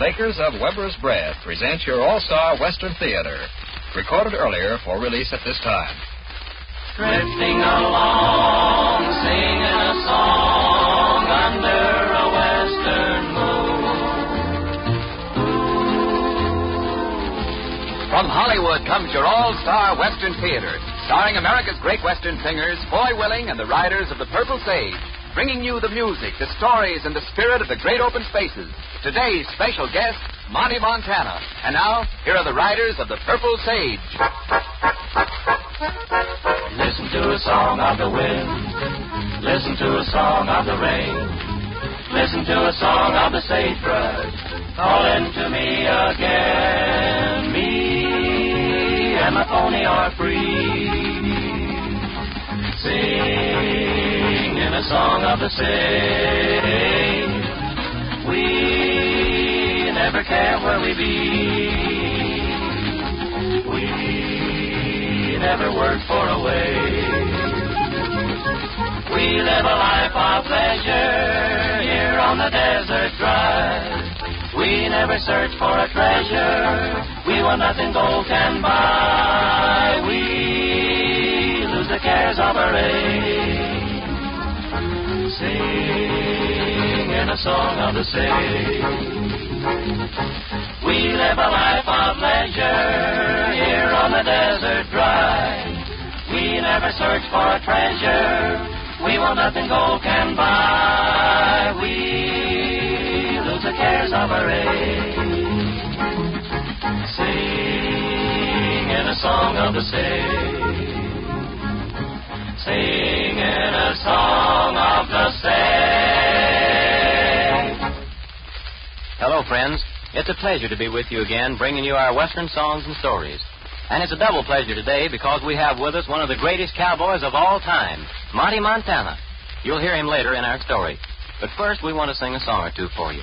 makers of Weber's Bread, present your All Star Western Theater. Recorded earlier for release at this time. Drifting along, singing a song under a western moon. From Hollywood comes your all star Western Theater, starring America's great Western singers, Foy Willing and the Riders of the Purple Sage, bringing you the music, the stories, and the spirit of the great open spaces. Today's special guest, Monty Montana. And now, here are the Riders of the Purple Sage. Listen to a song of the wind. Listen to a song of the rain. Listen to a song of the sagebrush. Calling to me again. Me and my pony are free. A song of the sage. We never care where we be. We never work for a wage. We live a life of pleasure here on the desert drive. We never search for a treasure we want nothing gold can buy. We lose the cares of our age. Singing a song of the sage. We live a life of leisure here on the desert drive. We never search for a treasure we want nothing gold can buy. We lose the cares of our age. Singing a song of the sage. Singing a the sage. Hello, friends. It's a pleasure to be with you again, bringing you our Western songs and stories. And it's a double pleasure today because we have with us one of the greatest cowboys of all time, Monty Montana. You'll hear him later in our story. But first, we want to sing a song or two for you.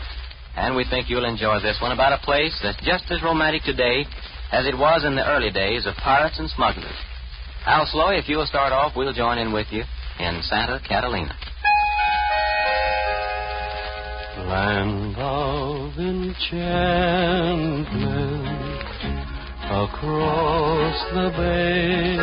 And we think you'll enjoy this one about a place that's just as romantic today as it was in the early days of pirates and smugglers. Al Sloey, if you'll start off, we'll join in with you in Santa Catalina. Land of enchantment across the bay.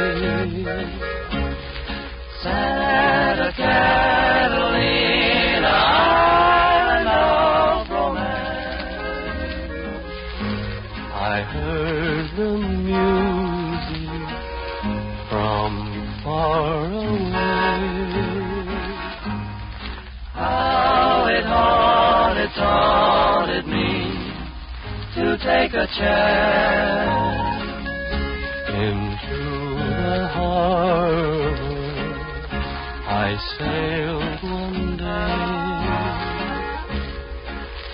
Into the harbor. I sailed one day.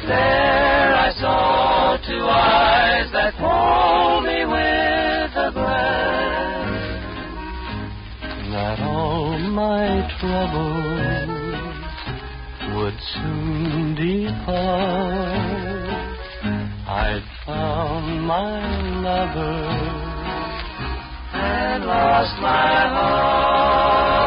There I saw two eyes that told me with a glance that all my troubles would soon depart. Found my lover. And lost my heart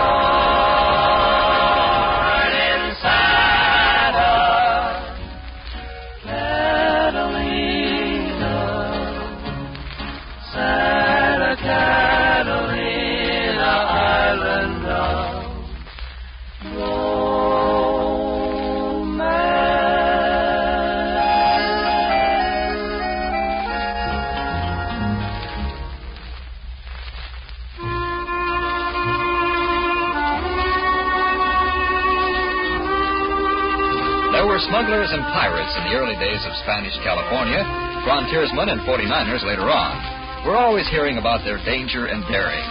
smugglers and pirates in the early days of Spanish California, frontiersmen and 49ers later on. We're always hearing about their danger and daring.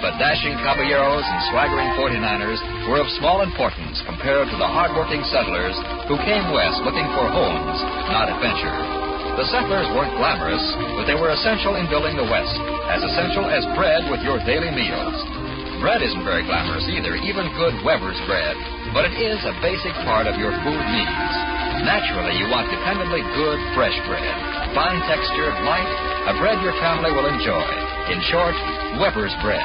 But dashing caballeros and swaggering 49ers were of small importance compared to the hardworking settlers who came west looking for homes, not adventure. The settlers weren't glamorous, but they were essential in building the West, as essential as bread with your daily meals. Bread isn't very glamorous either, even good Weber's bread, but it is a basic part of your food needs. Naturally, you want dependably good, fresh bread. Fine texture, light, a bread your family will enjoy. In short, Weber's bread.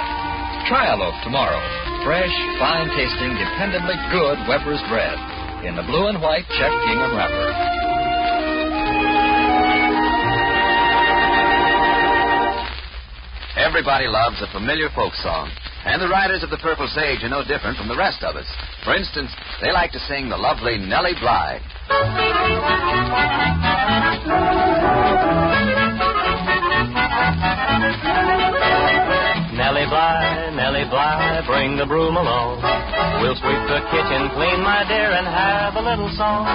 Try a loaf tomorrow. Fresh, fine tasting, dependably good Weber's bread. In the blue and white check gingham wrapper. Everybody loves a familiar folk song. And the Riders of the Purple Sage are no different from the rest of us. For instance, they like to sing the lovely Nellie Bly. Nellie Bly, Nellie Bly, bring the broom along. We'll sweep the kitchen clean, my dear, and have a little song.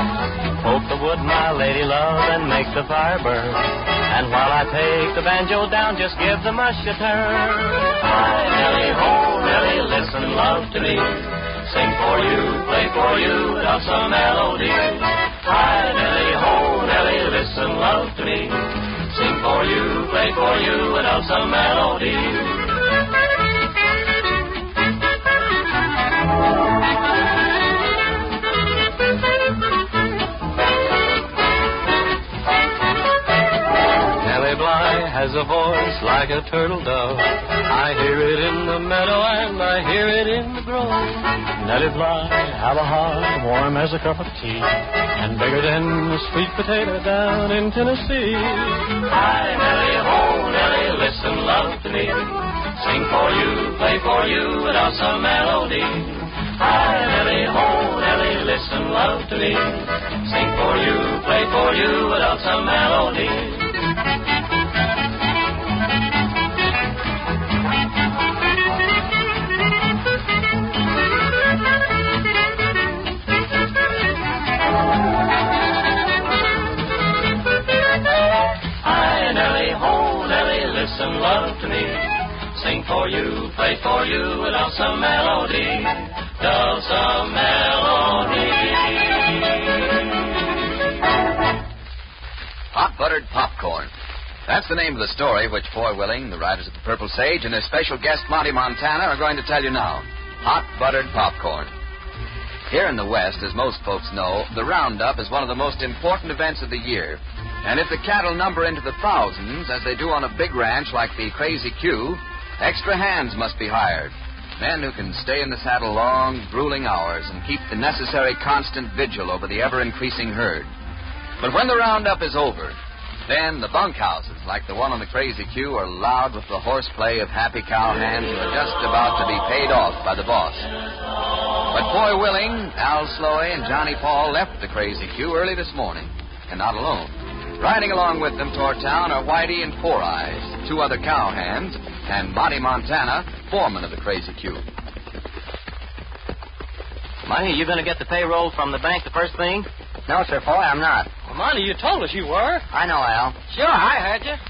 Poke the wood, my lady love, and make the fire burn. And while I take the banjo down, just give the mush a turn. Hi, Nellie, ho, Nellie, listen, love to me. Sing for you, play for you, love some melody. Hi, Nellie, ho, Nellie, listen, love to me. Sing for you, play for you, love some melody. Has a voice like a turtle dove. I hear it in the meadow and I hear it in the grove. Nellie Bly, have a heart warm as a cup of tea, and bigger than a sweet potato down in Tennessee. Hi, Nellie, ho, Nellie, listen, love to me. Sing for you, play for you, without some melody. Hi, Nellie, ho, Nellie, listen, love to me. Sing for you, play for you, without some melody. Love to me. Sing for you, play for you, without some melody. Love some melody. Hot Buttered Popcorn. That's the name of the story which Foy Willing, the Riders of the Purple Sage, and their special guest Monty Montana are going to tell you now. Hot Buttered Popcorn. Here in the West, as most folks know, the Roundup is one of the most important events of the year. And if the cattle number into the thousands, as they do on a big ranch like the Crazy Q, extra hands must be hired. Men who can stay in the saddle long, grueling hours and keep the necessary constant vigil over the ever increasing herd. But when the roundup is over, then the bunkhouses, like the one on the Crazy Q, are loud with the horseplay of happy cowhands who are just about to be paid off by the boss. But Foy Willing, Al Sloey, and Johnny Paul left the Crazy Q early this morning, and not alone. Riding along with them toward town are Whitey and Four Eyes, two other cowhands, and Monty Montana, foreman of the Crazy Q. Monty, you going to get the payroll from the bank the first thing? No, sir, Foy, I'm not. Well, Monty, you told us you were. I know, Al. Sure, I heard you.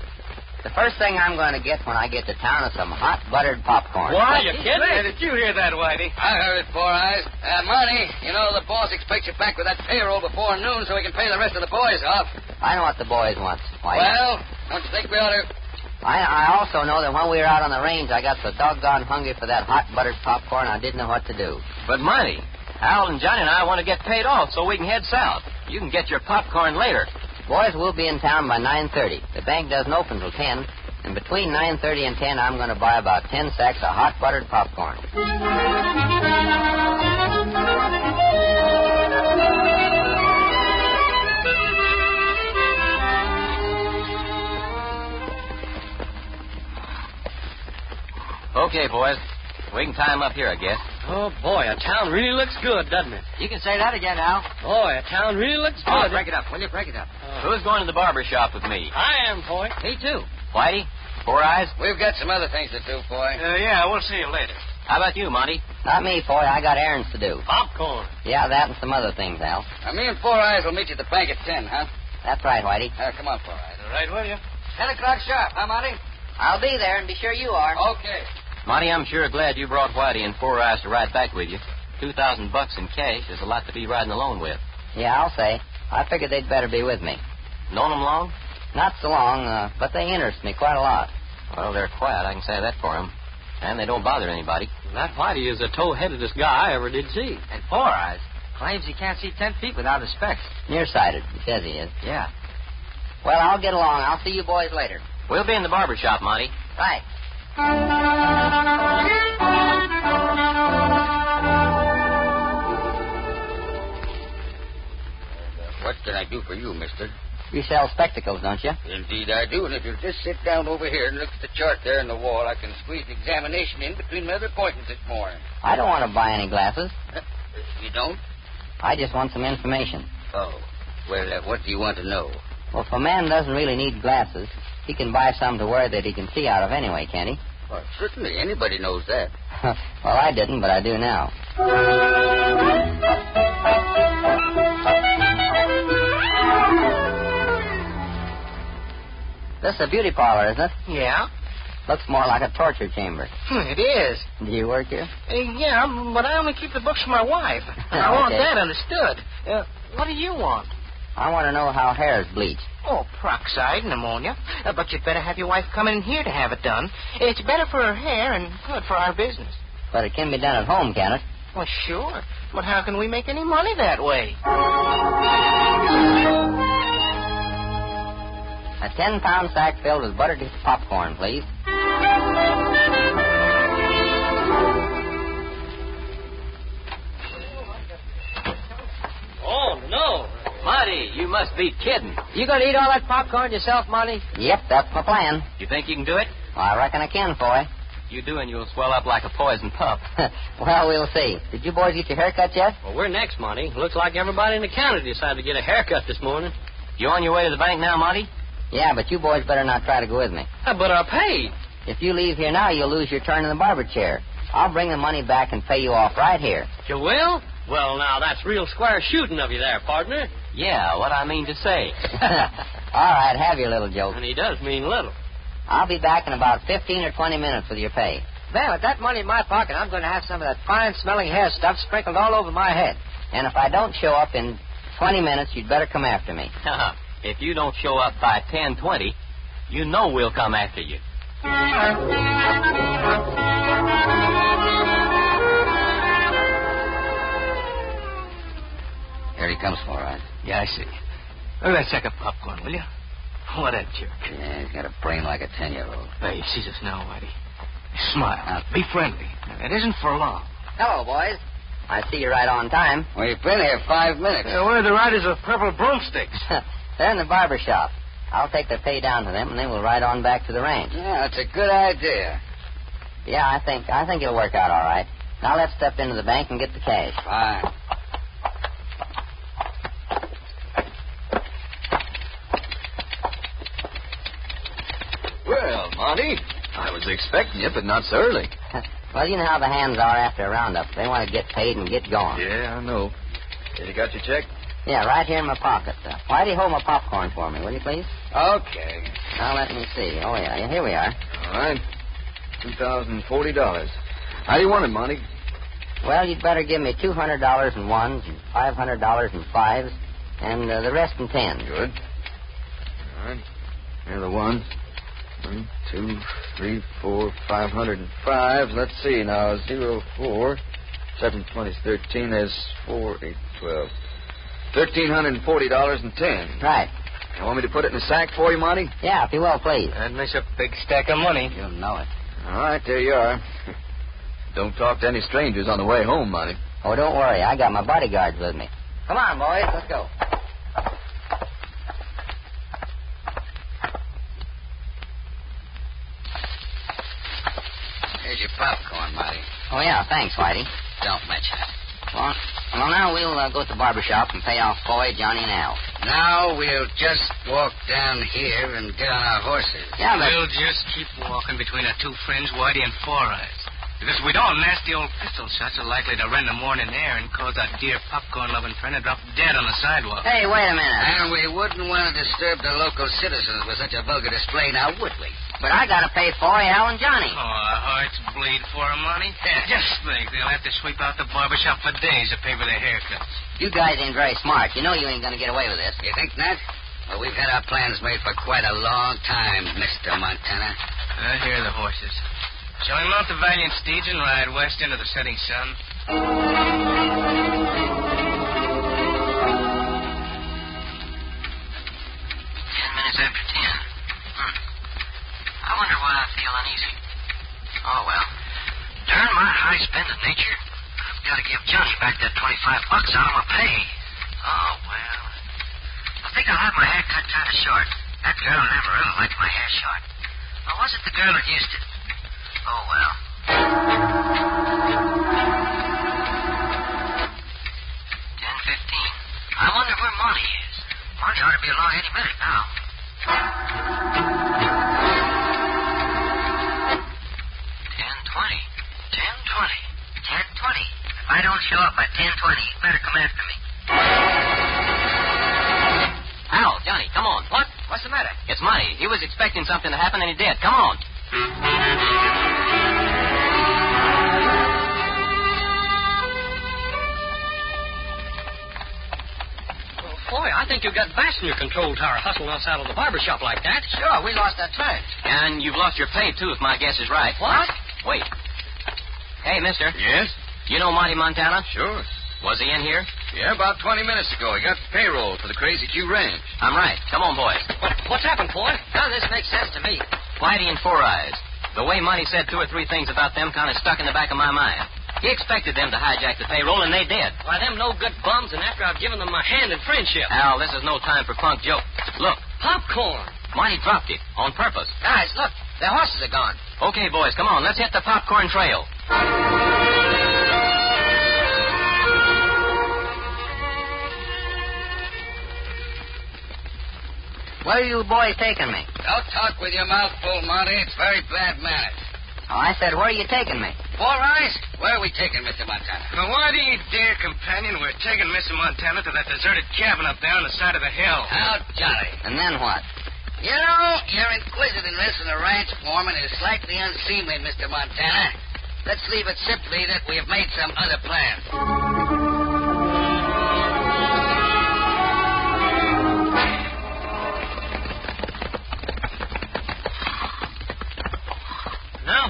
The first thing I'm going to get when I get to town is some hot buttered popcorn. Why, you kidding? Hey, did you hear that, Whitey? I heard it, Four Eyes. Uh, Monty, you know the boss expects you back with that payroll before noon so he can pay the rest of the boys off. I know what the boys want, Whitey. Well, don't you think we ought to... I, I also know that when we were out on the range, I got so doggone hungry for that hot buttered popcorn, I didn't know what to do. But, Monty, Al and Johnny and I want to get paid off so we can head south. You can get your popcorn later. Boys, we'll be in town by 9.30. The bank doesn't open till 10. And between 9.30 and 10, I'm going to buy about 10 sacks of hot buttered popcorn. Okay, boys. We can tie 'em up here, I guess. Oh, boy, a town really looks good, doesn't it? You can say that again, Al. Boy, a town really looks Oh, good. break it up, will you? Break it up. Who's going to the barber shop with me? I am, boy. Me, too. Whitey? Four Eyes? We've got some other things to do, boy. Uh, yeah, we'll see you later. How about you, Monty? Not me, Foy. I got errands to do. Popcorn. Yeah, that and some other things, Al. Now, me and Four Eyes will meet you at the bank at 10, huh? That's right, Whitey. Uh, come on, Four Eyes. All right, will you. 10 o'clock sharp, huh, Monty? I'll be there, and be sure you are. Okay. Monty, I'm sure glad you brought Whitey and Four Eyes to ride back with you. Two thousand bucks in cash is a lot to be riding alone with. Yeah, I'll say. I figured they'd better be with me. Known 'em long? Not so long, uh, but they interest me quite a lot. Well, they're quiet, I can say that for 'em. And they don't bother anybody. That Whitey is the toe-headedest guy I ever did see. And Four Eyes claims he can't see ten feet without his specs. Nearsighted, he says he is. Yeah. Well, I'll get along. I'll see you boys later. We'll be in the barber shop, Monty. Right. What can I do for you, mister? You sell spectacles, don't you? Indeed, I do. And if you'll just sit down over here and look at the chart there in the wall, I can squeeze the examination in between my other appointments this morning. I don't want to buy any glasses. You don't? I just want some information. Oh. Well, uh, what do you want to know? Well, if a man doesn't really need glasses, he can buy some to wear that he can see out of anyway, can't he? Well, certainly. Anybody knows that. well, I didn't, but I do now. This is a beauty parlor, isn't it? Yeah? Looks more like a torture chamber. Hmm, It is. Do you work here? Uh, yeah, but I only keep the books for my wife. I want that understood. Uh, what do you want? I want to know how hair is bleached. Oh, peroxide, ammonia. Uh, but you'd better have your wife come in here to have it done. It's better for her hair and good for our business. But it can be done at home, can it? Well, sure. But how can we make any money that way? A ten pound sack filled with buttered popcorn, please. Marty, you must be kidding. You gonna eat all that popcorn yourself, Marty? Yep, that's my plan. You think you can do it? I reckon I can, boy. You do, and you'll swell up like a poison pup. well, we'll see. Did you boys get your haircut yet? Well, we're next, Monty. Looks like everybody in the county decided to get a haircut this morning. You on your way to the bank now, Monty? Yeah, but you boys better not try to go with me. Uh, but our pay. If you leave here now, you'll lose your turn in the barber chair. I'll bring the money back and pay you off right here. You will? Well, now, that's real square shooting of you there, partner. Yeah, what I mean to say. all right, have your little joke. and he does mean little. I'll be back in about 15 or 20 minutes with your pay. Well, with that money in my pocket, I'm going to have some of that fine smelling hair stuff sprinkled all over my head. And if I don't show up in 20 minutes, you'd better come after me. if you don't show up by 10:20, you know we'll come after you. Here he comes, all right. Yeah, I see. Look at that sack of popcorn, will you? What a jerk. Yeah, he's got a brain like a ten-year-old. Hey, he sees us now, Whitey. Smile. Now, Be friendly. It isn't for long. Hello, boys. I see you're right on time. We've been here five minutes. Uh, where are the riders of purple broomsticks? They're in the barber shop. I'll take the pay down to them, and then we'll ride on back to the ranch. Yeah, that's a good idea. Yeah, I think I think it'll work out all right. Now let's step into the bank and get the cash. Fine. Well, Monty, I was expecting you, but not so early. well, you know how the hands are after a roundup. They want to get paid and get going. Yeah, I know. Have you got your check? Yeah, right here in my pocket. Uh, Whitey, hold my popcorn for me, will you, please? Okay. Now let me see. Oh yeah, yeah, here we are. All right. Two thousand and forty dollars. How do you want it, Monty? Well, you'd better give me two hundred dollars in ones and five hundred dollars in fives, and uh, the rest in tens. Good. All right. Here are the ones. One, two, three, four, five hundred and five. Let's see now. Zero, four, seven, twenty, thirteen. There's four, eight, twelve. Thirteen hundred and forty dollars and ten. Right. You want me to put it in a sack for you, Monty? Yeah, if you will, please. That makes a big stack of money. You'll know it. All right, there you are. Don't talk to any strangers on the way home, Monty. Oh, don't worry. I got my bodyguards with me. Come on, boys. Let's go. Here's your popcorn, Marty. Oh, yeah. Thanks, Whitey. Don't mention it. Well, well now we'll uh, go to the barber shop and pay off Foy, Johnny, and Al. Now we'll just walk down here and get on our horses. Yeah, but... We'll just keep walking between our two friends, Whitey and Four Eyes. Because if we don't, nasty old pistol shots are likely to rend the morning air and cause our dear popcorn-loving friend to drop dead on the sidewalk. Hey, wait a minute. And we wouldn't want to disturb the local citizens with such a vulgar display, now would we? But I got to pay Foy, Al, and Johnny. Oh, our hearts bleed for 'em, Monty. Just think, they'll have to sweep out the barber shop for days to pay for their haircuts. You guys ain't very smart. You know you ain't going to get away with this. You think not? Well, we've had our plans made for quite a long time, Mr. Montana. I hear the horses. Shall we mount the valiant steeds and ride west into the setting sun? Why I feel uneasy. Oh, well. Darn my high spending nature. I've got to give Johnny back that 25 bucks out of my pay. Oh, well. I think I'll have my hair cut kind of short. That girl never really liked my hair short. Or was it the girl in Houston? Oh, well. Ten fifteen. I wonder where Monty is. Monty ought to be along any minute now. Don't show up by ten twenty, you better come after me. Al, Johnny, come on. What? What's the matter? It's Monty. He was expecting something to happen, and he did. Come on. Boy, I think you've got Bass in your control tower hustling us out of the barber shop like that. Sure, we lost our turn. And you've lost your pay, too, if my guess is right. What? Wait. Hey, mister. Yes? You know Monty Montana? Sure. Was he in here? Yeah, about 20 minutes ago. He got the payroll for the Crazy Q Ranch. I'm right. Come on, boys. What, what's happened, boy? None of this makes sense to me. Whitey and Four Eyes. The way Monty said two or three things about them kind of stuck in the back of my mind. He expected them to hijack the payroll, and they did. Why, them no good bums, and after I've given them my hand in friendship. Al, this is no time for punk jokes. Look, Popcorn. Monty dropped it on purpose. Guys, look. Their horses are gone. Okay, boys, come on. Let's hit the popcorn trail. Where are you boys taking me? Don't talk with your mouth full, Monty. It's very bad manners. Oh, I said, where are you taking me? Four eyes? Where are we taking Mr. Montana? Now, why do you dare, companion? We're taking Mr. Montana to that deserted cabin up there on the side of the hill. How jolly. And then what? You know, your inquisitiveness in a ranch foreman is slightly unseemly, Mr. Montana. Let's leave it simply that we have made some other plans.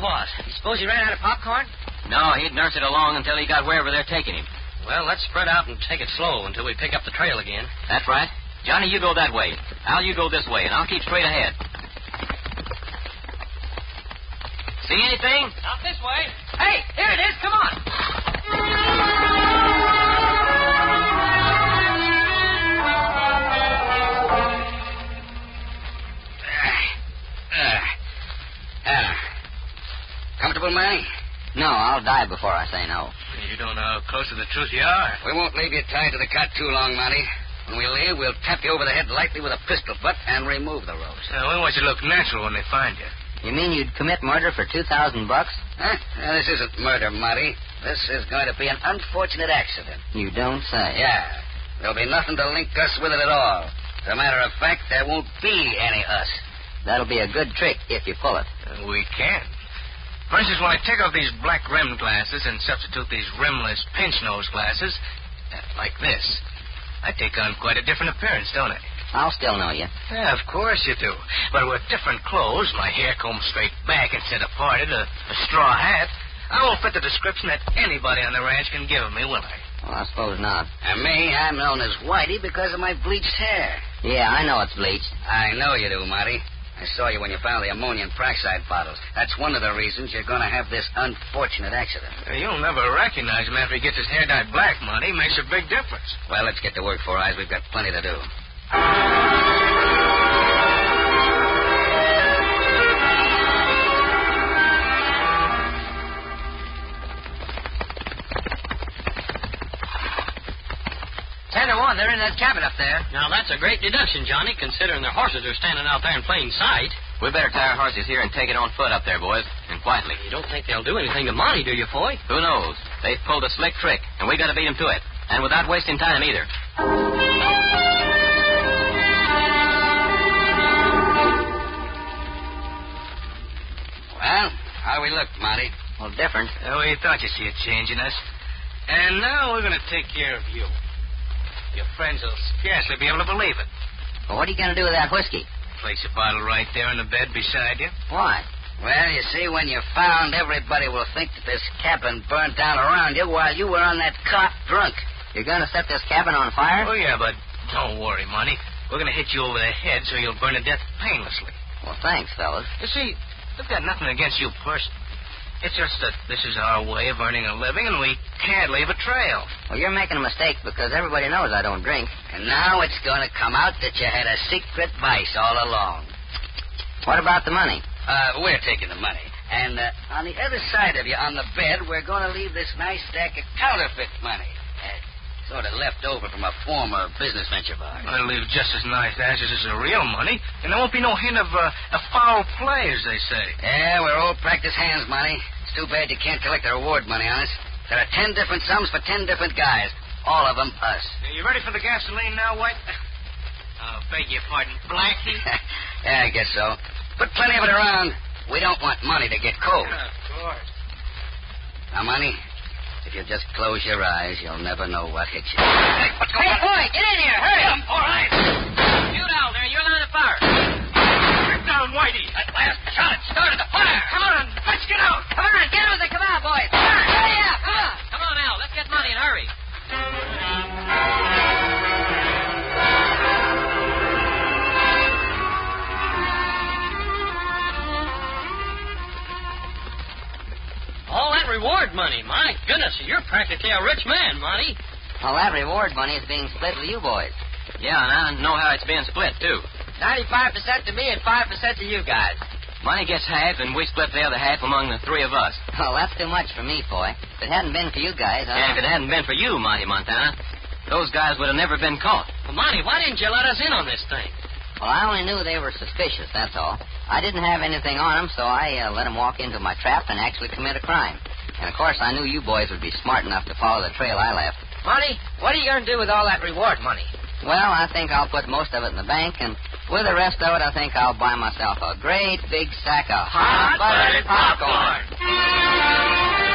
What? You suppose he ran out of popcorn? No, he'd nurse it along until he got wherever they're taking him. Well, let's spread out and take it slow until we pick up the trail again. That's right. Johnny, you go that way. Al, you go this way, and I'll keep straight ahead. See anything? Out this way. Hey, here it is. Come on. Comfortable, Manny? No, I'll die before I say no. You don't know how close to the truth you are. We won't leave you tied to the cot too long, Monty. When we leave, we'll tap you over the head lightly with a pistol butt and remove the ropes. Now, we want you to look natural when they find you. You mean you'd commit murder for two thousand bucks? Huh? Now, this isn't murder, Monty. This is going to be an unfortunate accident. You don't say. Yeah. There'll be nothing to link us with it at all. As a matter of fact, there won't be any us. That'll be a good trick if you pull it. Uh, we can. For instance, when I take off these black rimmed glasses and substitute these rimless pinch nose glasses, uh, like this, I take on quite a different appearance, don't I? I'll still know you. Yeah, of course you do. But with different clothes, my hair combed straight back instead of parted, a, a straw hat, I won't fit the description that anybody on the ranch can give of me, will I? Well, I suppose not. And me, I'm known as Whitey because of my bleached hair. Yeah, I know it's bleached. I know you do, Monty. I saw you when you found the ammonium peroxide bottles. That's one of the reasons you're going to have this unfortunate accident. You'll never recognize him after he gets his hair dyed black, Monty. Makes a big difference. Well, let's get to work, Four Eyes. We've got plenty to do. That cabin up there. Now, that's a great deduction, Johnny, considering their horses are standing out there in plain sight. We better tie our horses here and take it on foot up there, boys, and quietly. You don't think they'll do anything to Monty, do you, Foy? Who knows? They've pulled a slick trick, and we got to beat them to it, and without wasting time either. Well, how do we look, Monty? Well, different. Oh, we thought you'd see a change in us. And now we're going to take care of you. Your friends will scarcely be able to believe it. Well, what are you going to do with that whiskey? Place a bottle right there in the bed beside you. Why? Well, you see, when you're found, everybody will think that this cabin burned down around you while you were on that cot drunk. You're going to set this cabin on fire? Oh, yeah, but don't worry, Monty. We're going to hit you over the head so you'll burn to death painlessly. Well, thanks, fellas. You see, we've got nothing against you personally. It's just that this is our way of earning a living, and we can't leave a trail. Well, you're making a mistake because everybody knows I don't drink. And now it's going to come out that you had a secret vice all along. What about the money? Uh, we're taking the money. And uh, on the other side of you, on the bed, we're going to leave this nice stack of counterfeit money. Uh, sort of left over from a former business venture of ours. I'll leave just as nice ashes as the real money, and there won't be no hint of uh, a foul play, as they say. Yeah, we're all practice hands, Monty. It's too bad you can't collect the reward money on us. There are ten different sums for ten different guys. All of them us. Are you ready for the gasoline now, White? Oh, beg your pardon, Blackie? yeah, I guess so. Put plenty of it around. We don't want Monty to get cold. of course. Now, Monty, if you just close your eyes, you'll never know what hit you. Hey, what's going hey, boy, get in here. Hurry. Get 'em, all right. You down there. You're line of fire. Get down, Whitey. That last shot started the fire. Come on, let's get out. Come on, get with it. Come on, boys. Come on, hurry up. Come on. Come on, Al. Let's get Monty and hurry. Reward money. My goodness, you're practically a rich man, Monty. Well, that reward money is being split with you boys. Yeah, and I know how it's being split, too. 95% to me and 5% to you guys. Monty gets half, and we split the other half among the three of us. Well, that's too much for me, boy. If it hadn't been for you guys, I... And if it hadn't been for you, Monty Montana, those guys would have never been caught. Well, Monty, why didn't you let us in on this thing? Well, I only knew they were suspicious, that's all. I didn't have anything on them, so I uh, let them walk into my trap and actually commit a crime. And, of course, I knew you boys would be smart enough to follow the trail I left. Monty, what are you going to do with all that reward money? Well, I think I'll put most of it in the bank, and with the rest of it, I think I'll buy myself a great big sack of hot buttered popcorn.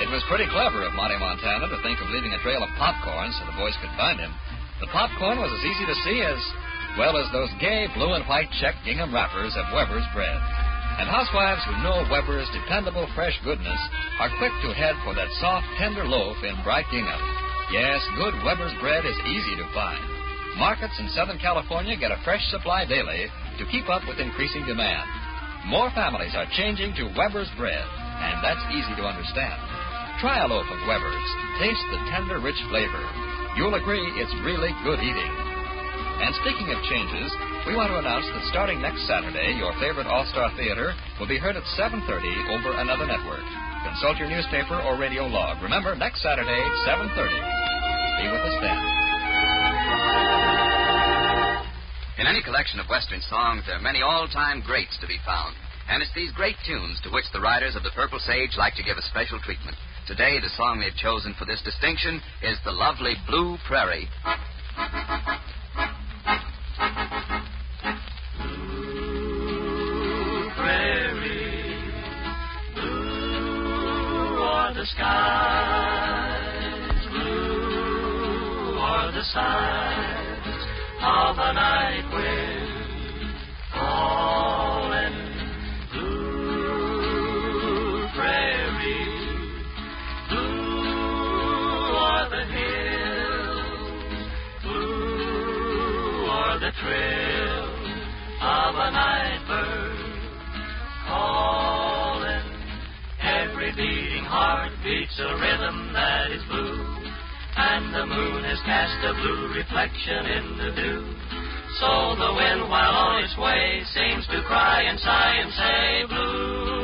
It was pretty clever of Monty Montana to think of leaving a trail of popcorn so the boys could find him. The popcorn was as easy to see as, well as those gay blue and white check gingham wrappers of Weber's bread. And housewives who know Weber's dependable fresh goodness are quick to head for that soft, tender loaf in bright gingham. Yes, good Weber's bread is easy to find. Markets in Southern California get a fresh supply daily to keep up with increasing demand. More families are changing to Weber's bread, and that's easy to understand. Try a loaf of Weber's. Taste the tender, rich flavor. You'll agree it's really good eating. And speaking of changes, we want to announce that starting next Saturday, your favorite All-Star Theater will be heard at 7.30 over another network. Consult your newspaper or radio log. Remember, next Saturday, 7.30. Be with us then. In any collection of Western songs, there are many all-time greats to be found. And it's these great tunes to which the Riders of the Purple Sage like to give a special treatment. Today, the song they've chosen for this distinction is the lovely Blue Prairie. Heart beats a rhythm that is blue, and the moon has cast a blue reflection in the dew. So the wind, while on its way, seems to cry and sigh and say, Blue.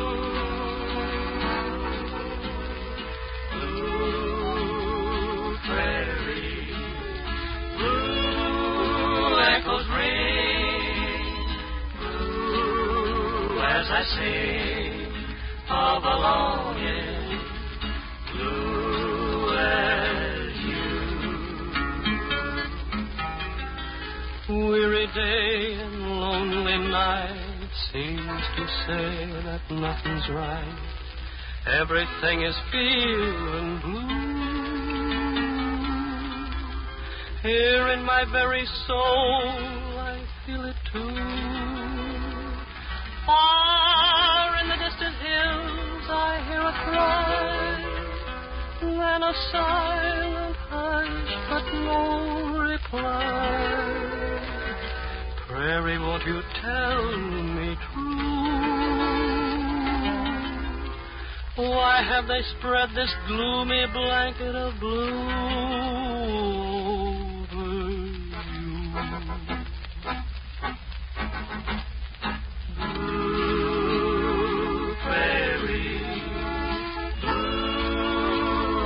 Blue prairie, blue echoes ring, blue as I sing of a longing, Weary day and lonely night seems to say that nothing's right. Everything is feeling blue. Here in my very soul, I feel it too. Far in the distant hills, I hear a cry. and a silent hush, but no reply. Prairie, won't you tell me true? Why have they spread this gloomy blanket of blue over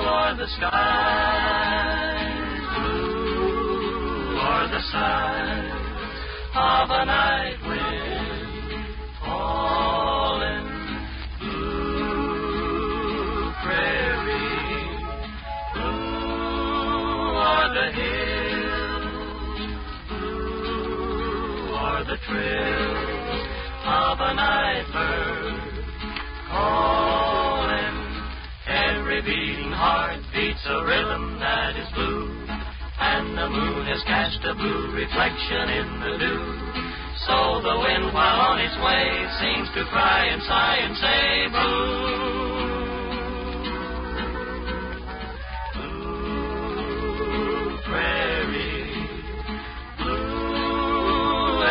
are the skies, blue are the sighs of a night wind falling. Blue prairie, blue are the hills, blue are the trills of a night bird calling. Every beating heart beats a rhythm that is blue, and the moon has cast a blue reflection in the dew. So the wind, while on its way, seems to cry and sigh and say,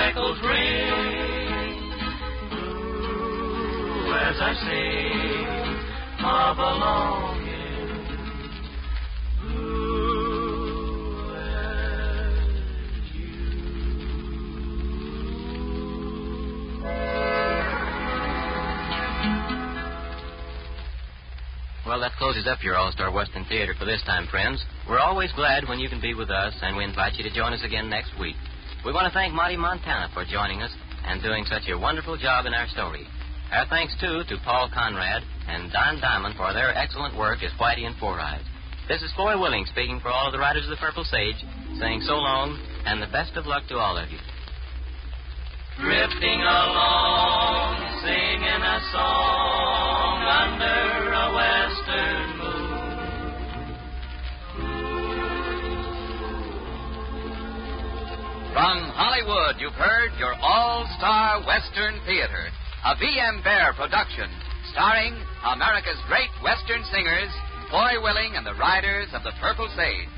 echoes ring. Blue as I sing of a Well, that closes up your All Star Western Theater for this time, friends. We're always glad when you can be with us, and we invite you to join us again next week. We want to thank Monty Montana for joining us and doing such a wonderful job in our story. Our thanks, too, to Paul Conrad and Don Diamond for their excellent work as Whitey and Four Eyes. This is Foy Willing speaking for all of the Riders of the Purple Sage, saying so long and the best of luck to all of you. drifting along, singing a song under From Hollywood, you've heard your all-star Western Theater, a V.M. Bear production, starring America's great Western singers, Foy Willing and the Riders of the Purple Sage.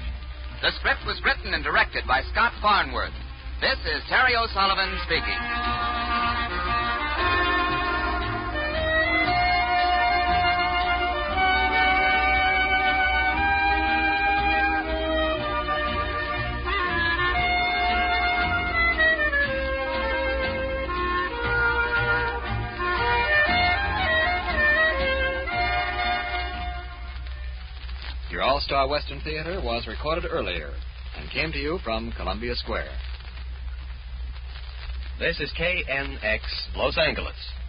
The script was written and directed by Scott Farnworth. This is Terry O'Sullivan speaking. Star Western Theater was recorded earlier and came to you from Columbia Square. This is KNX Los Angeles. Angeles.